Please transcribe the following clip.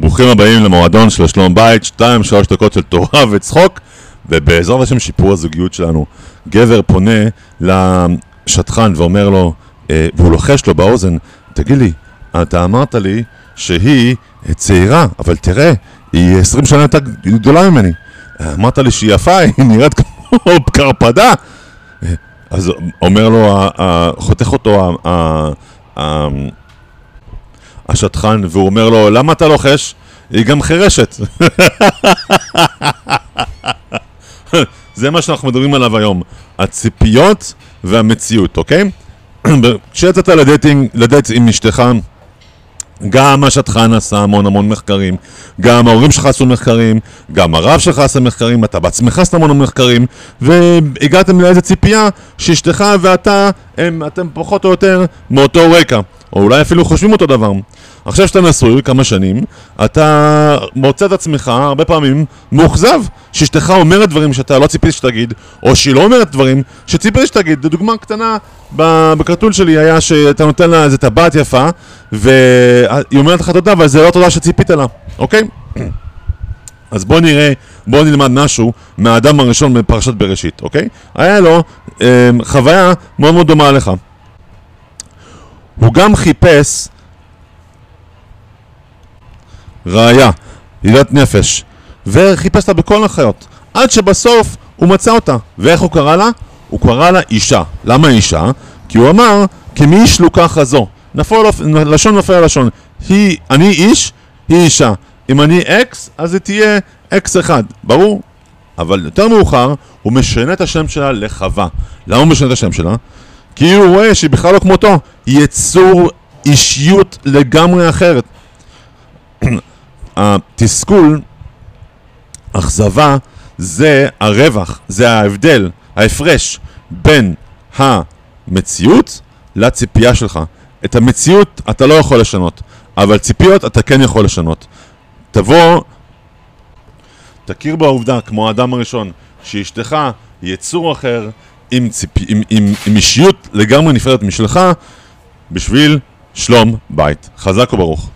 ברוכים הבאים למועדון של שלום בית, שתיים, שלוש דקות של תורה וצחוק, ובעזרת השם שיפור הזוגיות שלנו. גבר פונה לשטחן ואומר לו, אה, והוא לוחש לו באוזן, תגיד לי, אתה אמרת לי שהיא צעירה, אבל תראה, היא עשרים שנה יותר גדולה ממני. אמרת לי שהיא יפה, היא נראית כמו קרפדה. אז אומר לו, חותך אותו השטחן, והוא אומר לו, למה אתה לוחש? היא גם חירשת. זה מה שאנחנו מדברים עליו היום, הציפיות והמציאות, אוקיי? כשיצאת לדייטינג, לדייט עם אשתך, גם השטחן עשה המון המון מחקרים, גם ההורים שלך עשו מחקרים, גם הרב שלך עשה מחקרים, אתה בעצמך עשית המון מחקרים, והגעתם לאיזה ציפייה שאשתך ואתה, הם, אתם פחות או יותר מאותו רקע, או אולי אפילו חושבים אותו דבר. עכשיו שאתה נשוי כמה שנים, אתה מוצא את עצמך הרבה פעמים מאוכזב שאשתך אומרת דברים שאתה לא ציפית שתגיד, או שהיא לא אומרת דברים שציפית שתגיד. דוגמה קטנה ב- בקרטון שלי היה שאתה נותן לה איזה טבעת יפה, והיא אומרת לך תודה, אבל זה לא תודה שציפית לה, אוקיי? אז בוא נראה, בוא נלמד משהו מהאדם הראשון בפרשת בראשית, אוקיי? היה לו אה, חוויה מאוד מאוד דומה לך. הוא גם חיפש ראיה, עילת נפש, וחיפש לה בכל החיות, עד שבסוף הוא מצא אותה. ואיך הוא קרא לה? הוא קרא לה אישה. למה אישה? כי הוא אמר, כמי איש לוקחה זו. נפל לשון נופל על לשון. היא, אני איש, היא אישה. אם אני אקס, אז היא תהיה אקס אחד, ברור? אבל יותר מאוחר, הוא משנה את השם שלה לחווה. למה הוא משנה את השם שלה? כי הוא רואה שהיא בכלל לא כמותו. היא יצור אישיות לגמרי אחרת. התסכול, אכזבה, זה הרווח, זה ההבדל, ההפרש בין המציאות לציפייה שלך. את המציאות אתה לא יכול לשנות, אבל ציפיות אתה כן יכול לשנות. תבוא, תכיר בעובדה, כמו האדם הראשון, שאשתך יצור אחר עם, ציפ... עם, עם, עם אישיות לגמרי נפרדת משלך, בשביל שלום בית. חזק וברוך.